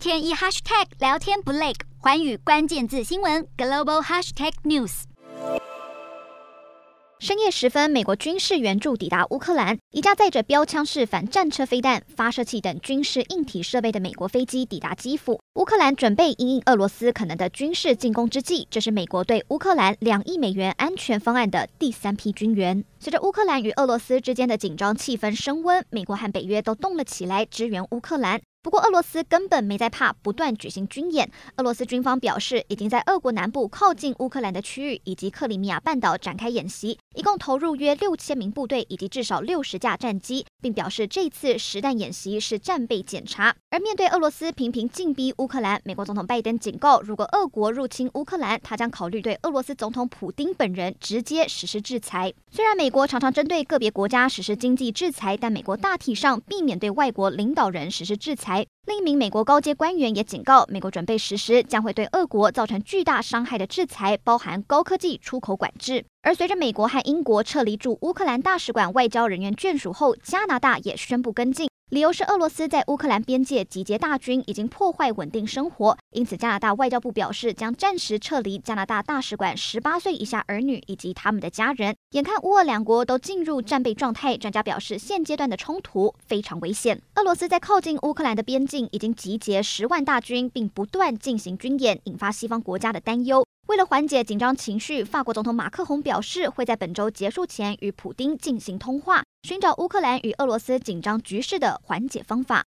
天一 hashtag 聊天不累，寰宇关键字新闻 global hashtag news。深夜时分，美国军事援助抵达乌克兰，一架载着标枪式反战车飞弹、发射器等军事硬体设备的美国飞机抵达基辅。乌克兰准备因应俄罗斯可能的军事进攻之际，这是美国对乌克兰两亿美元安全方案的第三批军援。随着乌克兰与俄罗斯之间的紧张气氛升温，美国和北约都动了起来，支援乌克兰。不过，俄罗斯根本没在怕，不断举行军演。俄罗斯军方表示，已经在俄国南部靠近乌克兰的区域以及克里米亚半岛展开演习，一共投入约六千名部队以及至少六十架战机，并表示这次实弹演习是战备检查。而面对俄罗斯频频进逼乌克兰，美国总统拜登警告，如果俄国入侵乌克兰，他将考虑对俄罗斯总统普丁本人直接实施制裁。虽然美国常常针对个别国家实施经济制裁，但美国大体上避免对外国领导人实施制裁。另一名美国高阶官员也警告，美国准备实施将会对俄国造成巨大伤害的制裁，包含高科技出口管制。而随着美国和英国撤离驻乌克兰大使馆外交人员眷属后，加拿大也宣布跟进。理由是俄罗斯在乌克兰边界集结大军，已经破坏稳定生活，因此加拿大外交部表示将暂时撤离加拿大大使馆十八岁以下儿女以及他们的家人。眼看乌俄两国都进入战备状态，专家表示现阶段的冲突非常危险。俄罗斯在靠近乌克兰的边境已经集结十万大军，并不断进行军演，引发西方国家的担忧。为了缓解紧张情绪，法国总统马克宏表示会在本周结束前与普丁进行通话。寻找乌克兰与俄罗斯紧张局势的缓解方法。